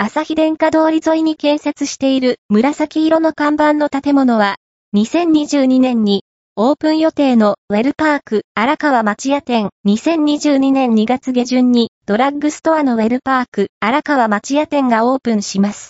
朝日電化通り沿いに建設している紫色の看板の建物は、2022年にオープン予定のウェルパーク荒川町屋店2022年2月下旬にドラッグストアのウェルパーク荒川町屋店がオープンします。